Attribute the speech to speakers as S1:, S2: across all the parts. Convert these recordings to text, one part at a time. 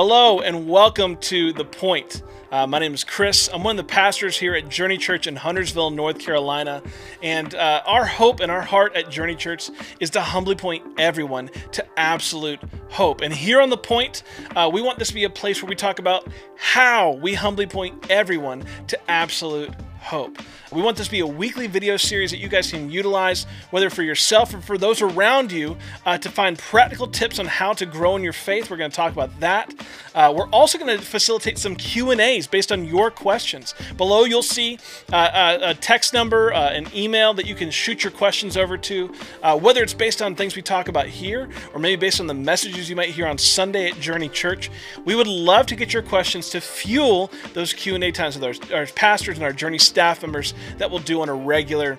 S1: Hello and welcome to The Point. Uh, my name is Chris. I'm one of the pastors here at Journey Church in Huntersville, North Carolina. And uh, our hope and our heart at Journey Church is to humbly point everyone to absolute hope. And here on The Point, uh, we want this to be a place where we talk about how we humbly point everyone to absolute hope. We want this to be a weekly video series that you guys can utilize, whether for yourself or for those around you, uh, to find practical tips on how to grow in your faith. We're going to talk about that. Uh, we're also going to facilitate some Q and A's based on your questions. Below, you'll see uh, a text number, uh, an email that you can shoot your questions over to, uh, whether it's based on things we talk about here or maybe based on the messages you might hear on Sunday at Journey Church. We would love to get your questions to fuel those Q and A times with our, our pastors and our Journey staff members that we'll do on a regular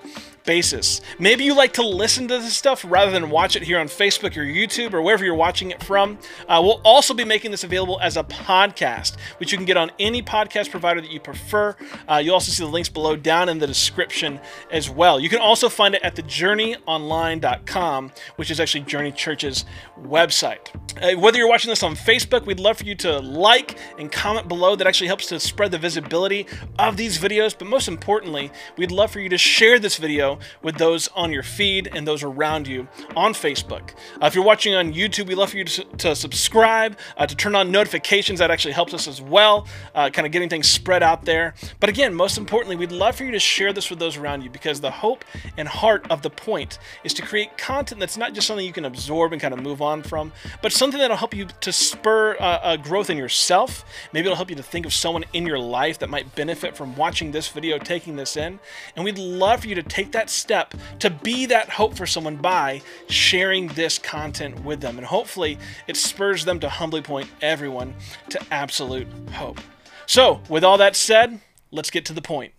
S1: basis. Maybe you like to listen to this stuff rather than watch it here on Facebook or YouTube or wherever you're watching it from. Uh, we'll also be making this available as a podcast, which you can get on any podcast provider that you prefer. Uh, you'll also see the links below down in the description as well. You can also find it at thejourneyonline.com, which is actually Journey Church's website. Uh, whether you're watching this on Facebook, we'd love for you to like and comment below. That actually helps to spread the visibility of these videos. But most importantly, we'd love for you to share this video with those on your feed and those around you on Facebook. Uh, if you're watching on YouTube, we'd love for you to, to subscribe, uh, to turn on notifications. That actually helps us as well, uh, kind of getting things spread out there. But again, most importantly, we'd love for you to share this with those around you because the hope and heart of the point is to create content that's not just something you can absorb and kind of move on from, but something that'll help you to spur uh, growth in yourself. Maybe it'll help you to think of someone in your life that might benefit from watching this video, taking this in. And we'd love for you to take that step to be that hope for someone by sharing this content with them. And hopefully it spurs them to humbly point everyone to absolute hope. So, with all that said, let's get to the point.